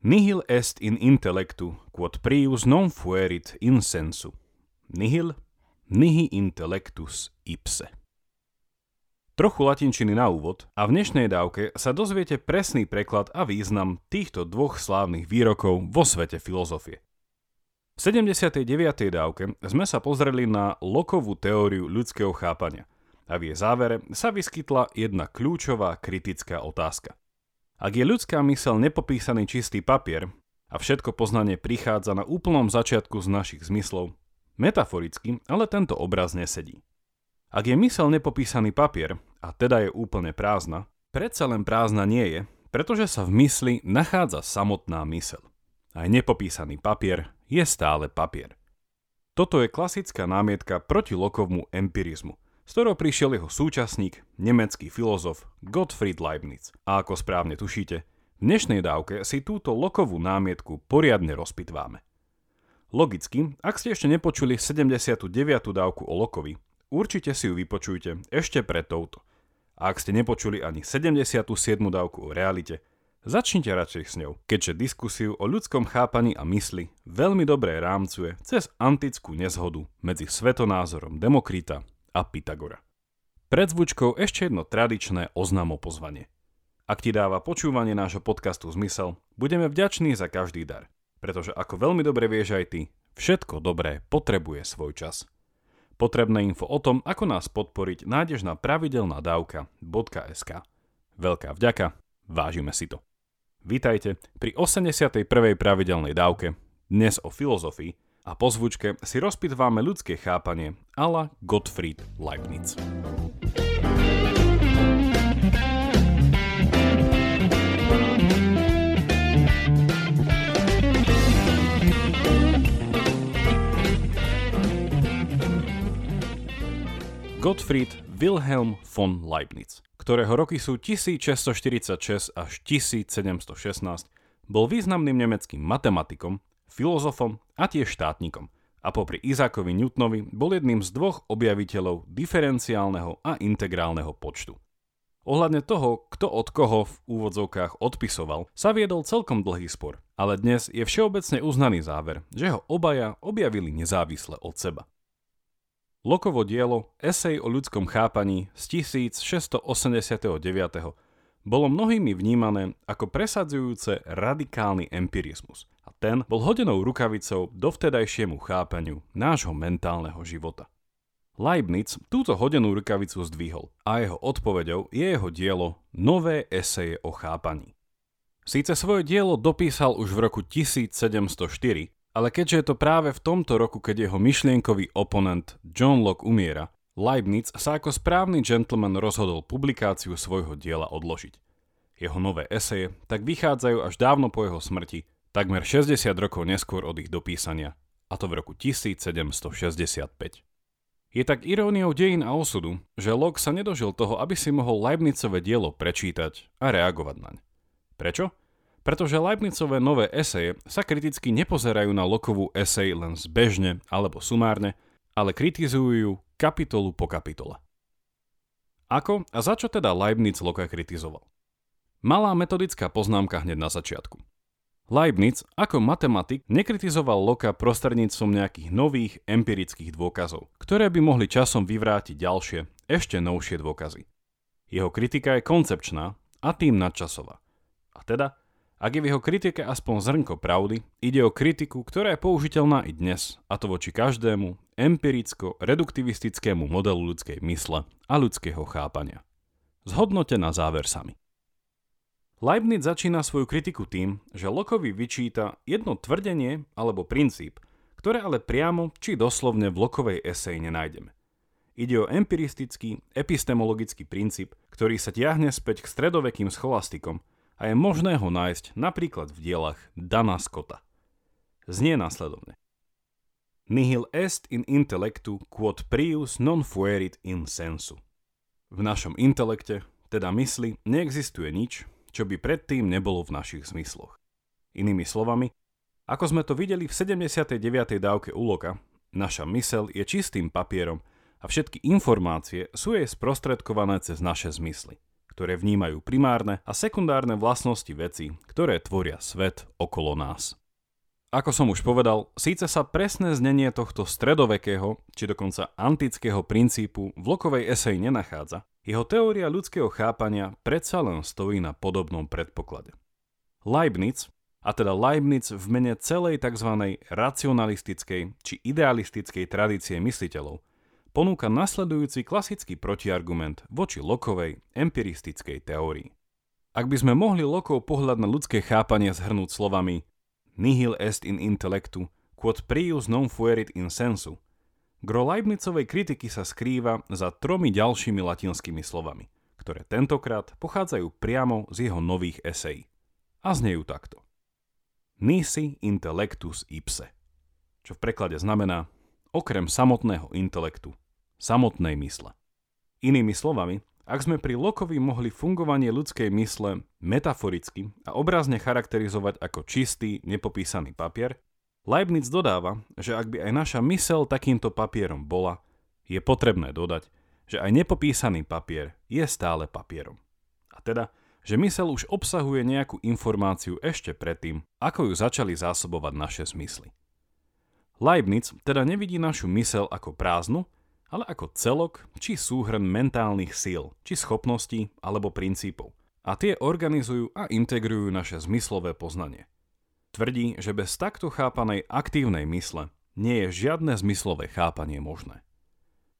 Nihil est in intellectu, quod prius non fuerit in sensu. Nihil, nihi intellectus ipse. Trochu latinčiny na úvod a v dnešnej dávke sa dozviete presný preklad a význam týchto dvoch slávnych výrokov vo svete filozofie. V 79. dávke sme sa pozreli na Lokovú teóriu ľudského chápania a v jej závere sa vyskytla jedna kľúčová kritická otázka. Ak je ľudská mysel nepopísaný čistý papier a všetko poznanie prichádza na úplnom začiatku z našich zmyslov, metaforicky, ale tento obraz nesedí. Ak je mysel nepopísaný papier, a teda je úplne prázdna, predsa len prázdna nie je, pretože sa v mysli nachádza samotná mysel. Aj nepopísaný papier je stále papier. Toto je klasická námietka proti lokovmu empirizmu – z ktorou prišiel jeho súčasník, nemecký filozof Gottfried Leibniz. A ako správne tušíte, v dnešnej dávke si túto lokovú námietku poriadne rozpitváme. Logicky, ak ste ešte nepočuli 79. dávku o Lokovi, určite si ju vypočujte ešte pred touto. A ak ste nepočuli ani 77. dávku o realite, začnite radšej s ňou, keďže diskusiu o ľudskom chápaní a mysli veľmi dobre rámcuje cez antickú nezhodu medzi svetonázorom Demokrita a Pythagora. Pred zvučkou ešte jedno tradičné oznamo pozvanie. Ak ti dáva počúvanie nášho podcastu zmysel, budeme vďační za každý dar, pretože ako veľmi dobre vieš aj ty, všetko dobré potrebuje svoj čas. Potrebné info o tom, ako nás podporiť, nájdeš na pravidelnadavka.sk. Veľká vďaka, vážime si to. Vítajte pri 81. pravidelnej dávke, dnes o filozofii, a po zvučke si rozpitváme ľudské chápanie ala Gottfried Leibniz. Gottfried Wilhelm von Leibniz, ktorého roky sú 1646 až 1716, bol významným nemeckým matematikom, filozofom a tiež štátnikom. A popri Izákovi Newtonovi bol jedným z dvoch objaviteľov diferenciálneho a integrálneho počtu. Ohľadne toho, kto od koho v úvodzovkách odpisoval, sa viedol celkom dlhý spor, ale dnes je všeobecne uznaný záver, že ho obaja objavili nezávisle od seba. Lokovo dielo Esej o ľudskom chápaní z 1689 bolo mnohými vnímané ako presadzujúce radikálny empirizmus a ten bol hodenou rukavicou dovtedajšiemu chápaniu nášho mentálneho života. Leibniz túto hodenú rukavicu zdvihol a jeho odpoveďou je jeho dielo Nové eseje o chápaní. Síce svoje dielo dopísal už v roku 1704, ale keďže je to práve v tomto roku, keď jeho myšlienkový oponent John Locke umiera, Leibniz sa ako správny gentleman rozhodol publikáciu svojho diela odložiť. Jeho nové eseje tak vychádzajú až dávno po jeho smrti takmer 60 rokov neskôr od ich dopísania, a to v roku 1765. Je tak iróniou dejín a osudu, že Locke sa nedožil toho, aby si mohol Leibnizové dielo prečítať a reagovať naň. Prečo? Pretože Leibnizové nové eseje sa kriticky nepozerajú na Lockovú esej len zbežne alebo sumárne, ale kritizujú kapitolu po kapitole. Ako a za čo teda Leibniz Locke kritizoval? Malá metodická poznámka hneď na začiatku. Leibniz ako matematik nekritizoval Loka prostredníctvom nejakých nových empirických dôkazov, ktoré by mohli časom vyvrátiť ďalšie, ešte novšie dôkazy. Jeho kritika je koncepčná a tým nadčasová. A teda, ak je v jeho kritike aspoň zrnko pravdy, ide o kritiku, ktorá je použiteľná i dnes, a to voči každému empiricko-reduktivistickému modelu ľudskej mysle a ľudského chápania. Zhodnote na záver sami. Leibniz začína svoju kritiku tým, že Lokovi vyčíta jedno tvrdenie alebo princíp, ktoré ale priamo či doslovne v Lokovej eseji nenájdeme. Ide o empiristický, epistemologický princíp, ktorý sa tiahne späť k stredovekým scholastikom a je možné ho nájsť napríklad v dielach Dana Scotta. Znie následovne. Nihil est in intellectu quod prius non fuerit in sensu. V našom intelekte, teda mysli, neexistuje nič, čo by predtým nebolo v našich zmysloch. Inými slovami, ako sme to videli v 79. dávke úloka, naša mysel je čistým papierom a všetky informácie sú jej sprostredkované cez naše zmysly. ktoré vnímajú primárne a sekundárne vlastnosti veci, ktoré tvoria svet okolo nás. Ako som už povedal, síce sa presné znenie tohto stredovekého, či dokonca antického princípu v Lokovej esej nenachádza, jeho teória ľudského chápania predsa len stojí na podobnom predpoklade. Leibniz, a teda Leibniz v mene celej tzv. racionalistickej či idealistickej tradície mysliteľov, ponúka nasledujúci klasický protiargument voči Lokovej empiristickej teórii. Ak by sme mohli Lokov pohľad na ľudské chápanie zhrnúť slovami nihil est in intellectu, quod prius non fuerit in sensu. Gro Leibnicovej kritiky sa skrýva za tromi ďalšími latinskými slovami, ktoré tentokrát pochádzajú priamo z jeho nových esejí. A znejú takto. Nisi intellectus ipse, čo v preklade znamená okrem samotného intelektu, samotnej mysle. Inými slovami, ak sme pri Lokovi mohli fungovanie ľudskej mysle metaforicky a obrazne charakterizovať ako čistý, nepopísaný papier, Leibniz dodáva, že ak by aj naša mysel takýmto papierom bola, je potrebné dodať, že aj nepopísaný papier je stále papierom. A teda, že mysel už obsahuje nejakú informáciu ešte predtým, ako ju začali zásobovať naše zmysly. Leibniz teda nevidí našu mysel ako prázdnu, ale ako celok či súhrn mentálnych síl, či schopností alebo princípov. A tie organizujú a integrujú naše zmyslové poznanie. Tvrdí, že bez takto chápanej aktívnej mysle nie je žiadne zmyslové chápanie možné.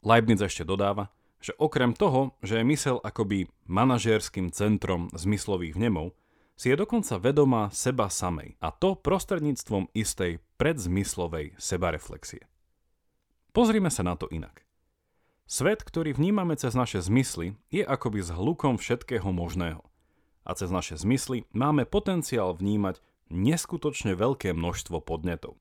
Leibniz ešte dodáva, že okrem toho, že je mysel akoby manažérským centrom zmyslových vnemov, si je dokonca vedomá seba samej, a to prostredníctvom istej predzmyslovej sebareflexie. Pozrime sa na to inak. Svet, ktorý vnímame cez naše zmysly, je akoby s hlukom všetkého možného. A cez naše zmysly máme potenciál vnímať neskutočne veľké množstvo podnetov.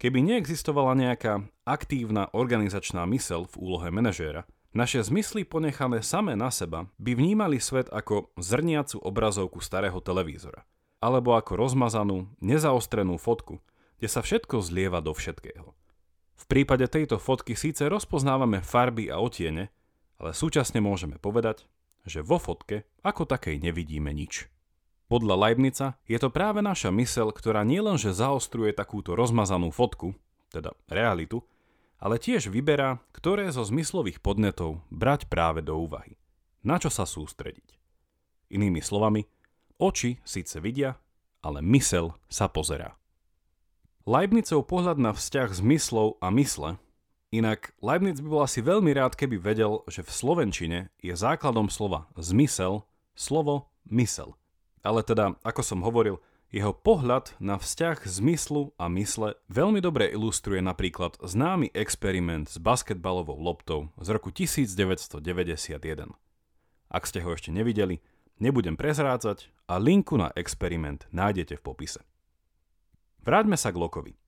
Keby neexistovala nejaká aktívna organizačná mysel v úlohe manažéra, naše zmysly ponechané samé na seba by vnímali svet ako zrniacu obrazovku starého televízora, alebo ako rozmazanú, nezaostrenú fotku, kde sa všetko zlieva do všetkého. V prípade tejto fotky síce rozpoznávame farby a otiene, ale súčasne môžeme povedať, že vo fotke ako takej nevidíme nič. Podľa Leibnica je to práve naša mysel, ktorá nielenže zaostruje takúto rozmazanú fotku, teda realitu, ale tiež vyberá, ktoré zo zmyslových podnetov brať práve do úvahy. Na čo sa sústrediť. Inými slovami, oči síce vidia, ale mysel sa pozerá. Leibnicov pohľad na vzťah zmyslov a mysle, inak Leibniz by bol asi veľmi rád, keby vedel, že v slovenčine je základom slova zmysel slovo mysel. Ale teda, ako som hovoril, jeho pohľad na vzťah zmyslu a mysle veľmi dobre ilustruje napríklad známy experiment s basketbalovou loptou z roku 1991. Ak ste ho ešte nevideli, nebudem prezrádzať a linku na experiment nájdete v popise. Vráťme sa k Lokovi.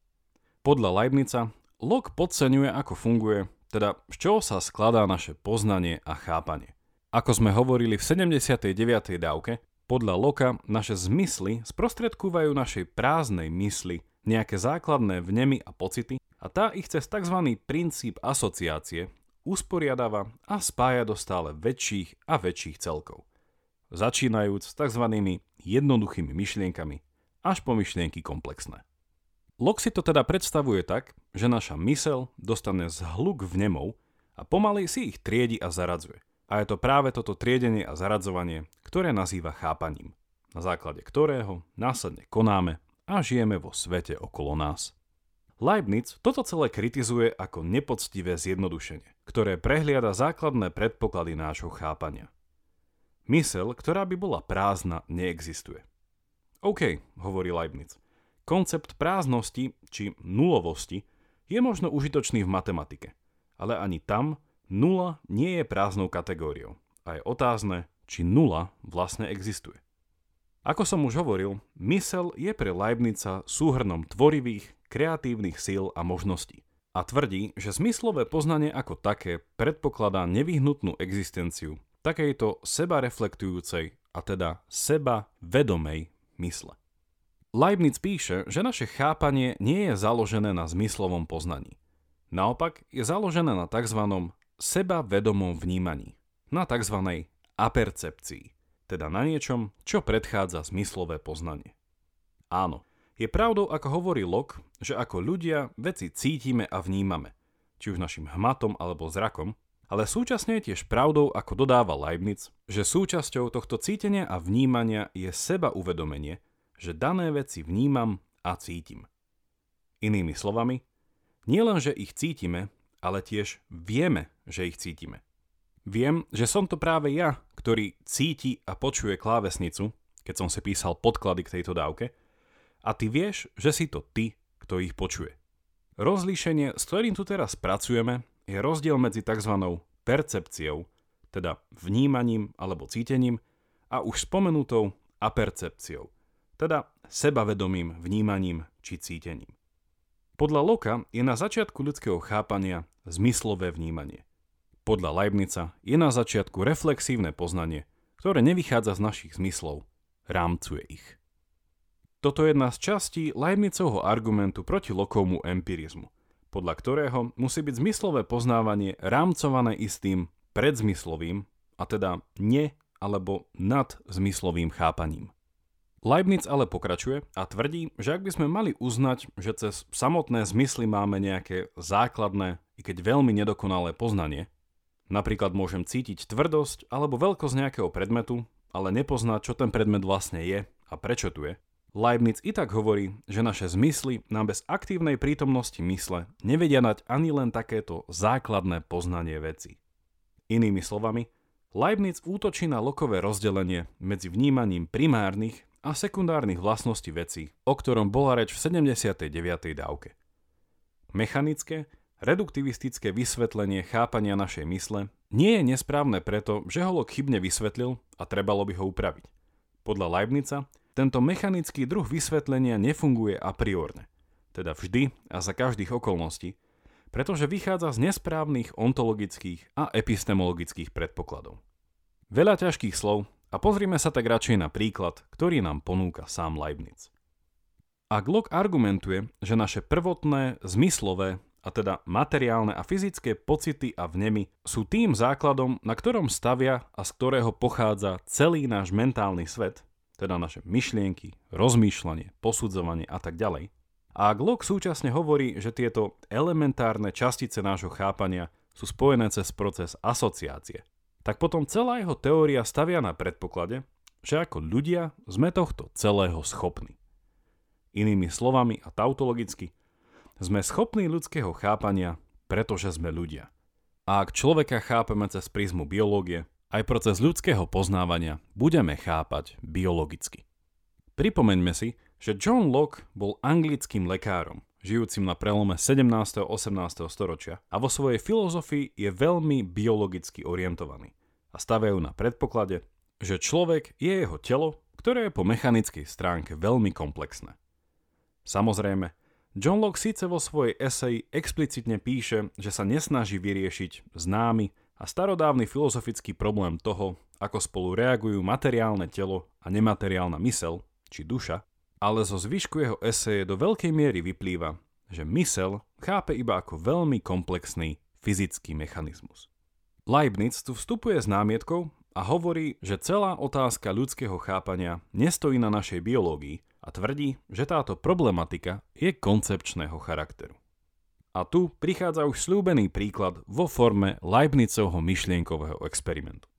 Podľa Leibnica Lok podceňuje, ako funguje, teda z čoho sa skladá naše poznanie a chápanie. Ako sme hovorili v 79. dávke, podľa Loka naše zmysly sprostredkúvajú našej prázdnej mysli nejaké základné vnemy a pocity a tá ich cez tzv. princíp asociácie usporiadáva a spája do stále väčších a väčších celkov. Začínajúc s tzv. jednoduchými myšlienkami až po myšlienky komplexné. Lok si to teda predstavuje tak, že naša mysel dostane zhluk vnemov a pomaly si ich triedi a zaradzuje. A je to práve toto triedenie a zaradzovanie, ktoré nazýva chápaním, na základe ktorého následne konáme a žijeme vo svete okolo nás. Leibniz toto celé kritizuje ako nepoctivé zjednodušenie, ktoré prehliada základné predpoklady nášho chápania. Mysel, ktorá by bola prázdna, neexistuje. OK, hovorí Leibniz. Koncept prázdnosti či nulovosti je možno užitočný v matematike, ale ani tam nula nie je prázdnou kategóriou a je otázne, či nula vlastne existuje. Ako som už hovoril, mysel je pre Leibnica súhrnom tvorivých, kreatívnych síl a možností a tvrdí, že zmyslové poznanie ako také predpokladá nevyhnutnú existenciu takejto seba reflektujúcej a teda seba vedomej mysle. Leibniz píše, že naše chápanie nie je založené na zmyslovom poznaní. Naopak je založené na tzv. Sebavedomom vnímaní, na tzv. apercepcii, teda na niečom, čo predchádza zmyslové poznanie. Áno, je pravdou, ako hovorí Locke, že ako ľudia veci cítime a vnímame, či už našim hmatom alebo zrakom, ale súčasne je tiež pravdou, ako dodáva Leibniz, že súčasťou tohto cítenia a vnímania je seba uvedomenie, že dané veci vnímam a cítim. Inými slovami, nie len, že ich cítime, ale tiež vieme, že ich cítime. Viem, že som to práve ja, ktorý cíti a počuje klávesnicu, keď som si písal podklady k tejto dávke, a ty vieš, že si to ty, kto ich počuje. Rozlíšenie, s ktorým tu teraz pracujeme, je rozdiel medzi tzv. percepciou, teda vnímaním alebo cítením, a už spomenutou apercepciou, teda sebavedomým vnímaním či cítením. Podľa Loka je na začiatku ľudského chápania zmyslové vnímanie. Podľa Leibnica je na začiatku reflexívne poznanie, ktoré nevychádza z našich zmyslov, rámcuje ich. Toto je jedna z častí Leibnicovho argumentu proti Lokovmu empirizmu – podľa ktorého musí byť zmyslové poznávanie rámcované istým predzmyslovým, a teda ne alebo nadzmyslovým chápaním. Leibniz ale pokračuje a tvrdí, že ak by sme mali uznať, že cez samotné zmysly máme nejaké základné, i keď veľmi nedokonalé poznanie, napríklad môžem cítiť tvrdosť alebo veľkosť nejakého predmetu, ale nepoznať, čo ten predmet vlastne je a prečo tu je, Leibniz i tak hovorí, že naše zmysly nám bez aktívnej prítomnosti mysle nevedia dať ani len takéto základné poznanie veci. Inými slovami, Leibniz útočí na lokové rozdelenie medzi vnímaním primárnych a sekundárnych vlastností veci, o ktorom bola reč v 79. dávke. Mechanické, reduktivistické vysvetlenie chápania našej mysle nie je nesprávne preto, že ho Locke chybne vysvetlil a trebalo by ho upraviť. Podľa Leibnica tento mechanický druh vysvetlenia nefunguje a priorne, teda vždy a za každých okolností, pretože vychádza z nesprávnych ontologických a epistemologických predpokladov. Veľa ťažkých slov a pozrime sa tak radšej na príklad, ktorý nám ponúka sám Leibniz. Ak Locke argumentuje, že naše prvotné, zmyslové, a teda materiálne a fyzické pocity a vnemy sú tým základom, na ktorom stavia a z ktorého pochádza celý náš mentálny svet, teda naše myšlienky, rozmýšľanie, posudzovanie a tak ďalej. A ak Locke súčasne hovorí, že tieto elementárne častice nášho chápania sú spojené cez proces asociácie, tak potom celá jeho teória stavia na predpoklade, že ako ľudia sme tohto celého schopní. Inými slovami a tautologicky, sme schopní ľudského chápania, pretože sme ľudia. A ak človeka chápeme cez prízmu biológie, aj proces ľudského poznávania budeme chápať biologicky. Pripomeňme si, že John Locke bol anglickým lekárom, žijúcim na prelome 17. a 18. storočia a vo svojej filozofii je veľmi biologicky orientovaný a stavajú na predpoklade, že človek je jeho telo, ktoré je po mechanickej stránke veľmi komplexné. Samozrejme, John Locke síce vo svojej eseji explicitne píše, že sa nesnaží vyriešiť známy a starodávny filozofický problém toho, ako spolu reagujú materiálne telo a nemateriálna mysel, či duša, ale zo zvyšku jeho eseje do veľkej miery vyplýva, že mysel chápe iba ako veľmi komplexný fyzický mechanizmus. Leibniz tu vstupuje s námietkou a hovorí, že celá otázka ľudského chápania nestojí na našej biológii a tvrdí, že táto problematika je koncepčného charakteru. A tu prichádza už slúbený príklad vo forme Leibnizovho myšlienkového experimentu.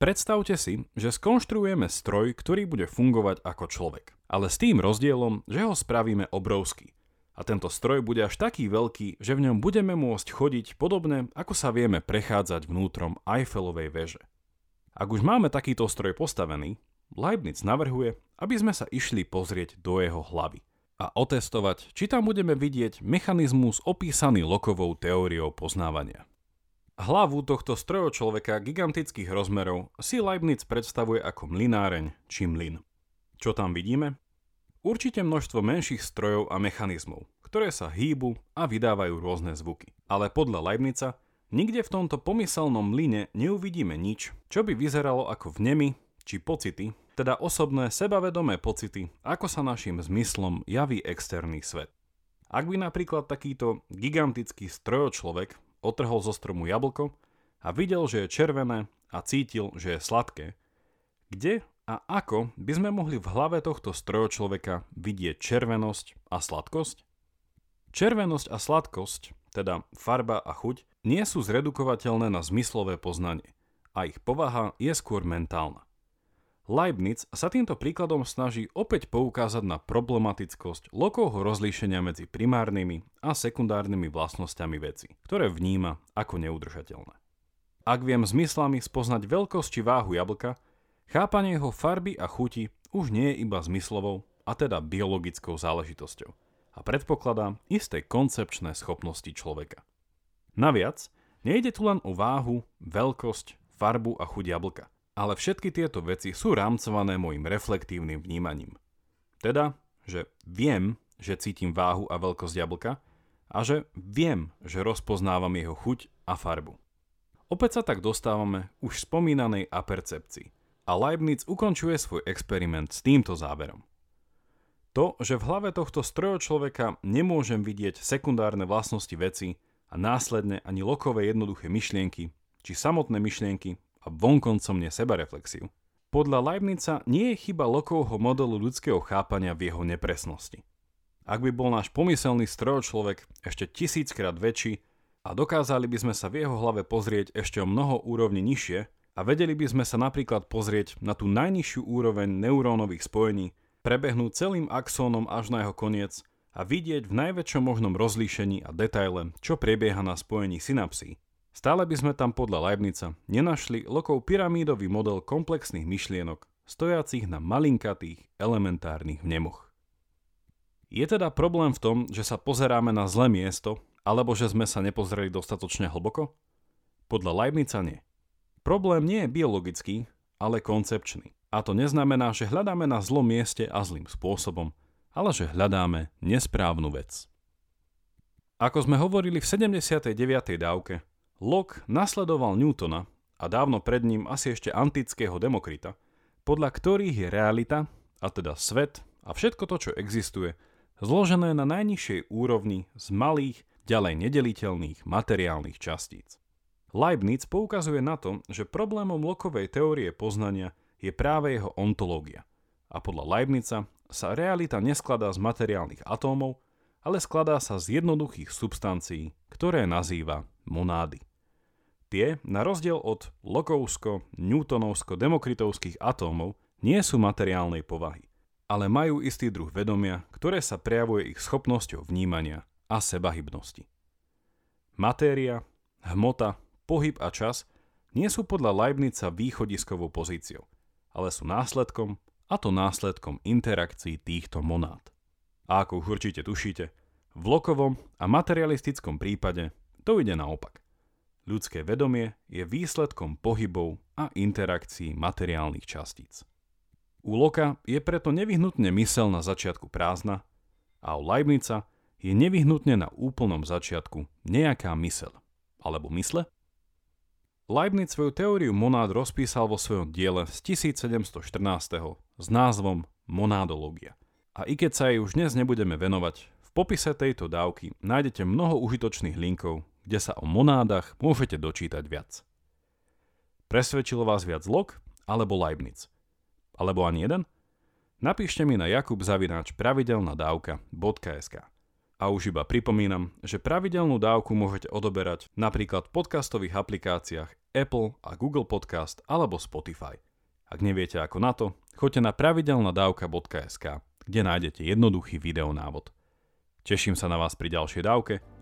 Predstavte si, že skonštruujeme stroj, ktorý bude fungovať ako človek, ale s tým rozdielom, že ho spravíme obrovský. A tento stroj bude až taký veľký, že v ňom budeme môcť chodiť podobne, ako sa vieme prechádzať vnútrom Eiffelovej veže. Ak už máme takýto stroj postavený, Leibniz navrhuje, aby sme sa išli pozrieť do jeho hlavy a otestovať, či tam budeme vidieť mechanizmus opísaný lokovou teóriou poznávania. Hlavu tohto človeka gigantických rozmerov si Leibniz predstavuje ako mlináreň či mlyn. Čo tam vidíme? Určite množstvo menších strojov a mechanizmov, ktoré sa hýbu a vydávajú rôzne zvuky. Ale podľa Leibnica nikde v tomto pomyselnom mlyne neuvidíme nič, čo by vyzeralo ako vnemy či pocity, teda osobné sebavedomé pocity, ako sa našim zmyslom javí externý svet. Ak by napríklad takýto gigantický strojočlovek otrhol zo stromu jablko a videl, že je červené a cítil, že je sladké, kde a ako by sme mohli v hlave tohto človeka vidieť červenosť a sladkosť? Červenosť a sladkosť, teda farba a chuť, nie sú zredukovateľné na zmyslové poznanie a ich povaha je skôr mentálna. Leibniz sa týmto príkladom snaží opäť poukázať na problematickosť lokovho rozlíšenia medzi primárnymi a sekundárnymi vlastnosťami veci, ktoré vníma ako neudržateľné. Ak viem zmyslami spoznať veľkosť či váhu jablka, chápanie jeho farby a chuti už nie je iba zmyslovou, a teda biologickou záležitosťou a predpokladá isté koncepčné schopnosti človeka. Naviac, nejde tu len o váhu, veľkosť, farbu a chuť jablka, ale všetky tieto veci sú rámcované môjim reflektívnym vnímaním. Teda, že viem, že cítim váhu a veľkosť jablka a že viem, že rozpoznávam jeho chuť a farbu. Opäť sa tak dostávame už spomínanej apercepcii a Leibniz ukončuje svoj experiment s týmto záverom. To, že v hlave tohto človeka nemôžem vidieť sekundárne vlastnosti veci a následne ani lokové jednoduché myšlienky, či samotné myšlienky a vonkoncom nie sebareflexiu. Podľa Leibnica nie je chyba Lokovho modelu ľudského chápania v jeho nepresnosti. Ak by bol náš pomyselný človek ešte tisíckrát väčší a dokázali by sme sa v jeho hlave pozrieť ešte o mnoho úrovni nižšie a vedeli by sme sa napríklad pozrieť na tú najnižšiu úroveň neurónových spojení, prebehnúť celým axónom až na jeho koniec a vidieť v najväčšom možnom rozlíšení a detaile, čo prebieha na spojení synapsí, Stále by sme tam podľa Leibnica nenašli lokov pyramídový model komplexných myšlienok, stojacich na malinkatých elementárnych vnemoch. Je teda problém v tom, že sa pozeráme na zlé miesto, alebo že sme sa nepozreli dostatočne hlboko? Podľa Leibnica nie. Problém nie je biologický, ale koncepčný. A to neznamená, že hľadáme na zlom mieste a zlým spôsobom, ale že hľadáme nesprávnu vec. Ako sme hovorili v 79. dávke, Locke nasledoval Newtona a dávno pred ním asi ešte antického Demokrita, podľa ktorých je realita, a teda svet a všetko to, čo existuje, zložené na najnižšej úrovni z malých, ďalej nedeliteľných materiálnych častíc. Leibniz poukazuje na to, že problémom Lokovej teórie poznania je práve jeho ontológia. A podľa Leibnica sa realita neskladá z materiálnych atómov, ale skladá sa z jednoduchých substancií, ktoré nazýva monády. Tie, na rozdiel od Lokovsko-Newtonovsko-demokritovských atómov, nie sú materiálnej povahy, ale majú istý druh vedomia, ktoré sa prejavuje ich schopnosťou vnímania a sebahybnosti. Matéria, hmota, pohyb a čas nie sú podľa Leibnica východiskovou pozíciou, ale sú následkom, a to následkom interakcií týchto monád. A ako už určite tušíte, v lokovom a materialistickom prípade to ide naopak. Ľudské vedomie je výsledkom pohybov a interakcií materiálnych častíc. U Loka je preto nevyhnutne mysel na začiatku prázdna a u Leibnica je nevyhnutne na úplnom začiatku nejaká mysel. Alebo mysle? Leibniz svoju teóriu monád rozpísal vo svojom diele z 1714. s názvom Monádológia. A i keď sa jej už dnes nebudeme venovať, v popise tejto dávky nájdete mnoho užitočných linkov kde sa o monádach môžete dočítať viac. Presvedčilo vás viac Lok alebo Leibniz? Alebo ani jeden? Napíšte mi na jakubzavináč.pravidelnadavka.sk A už iba pripomínam, že pravidelnú dávku môžete odoberať napríklad v podcastových aplikáciách Apple a Google Podcast alebo Spotify. Ak neviete ako na to, choďte na pravidelnadavka.sk, kde nájdete jednoduchý videonávod. Teším sa na vás pri ďalšej dávke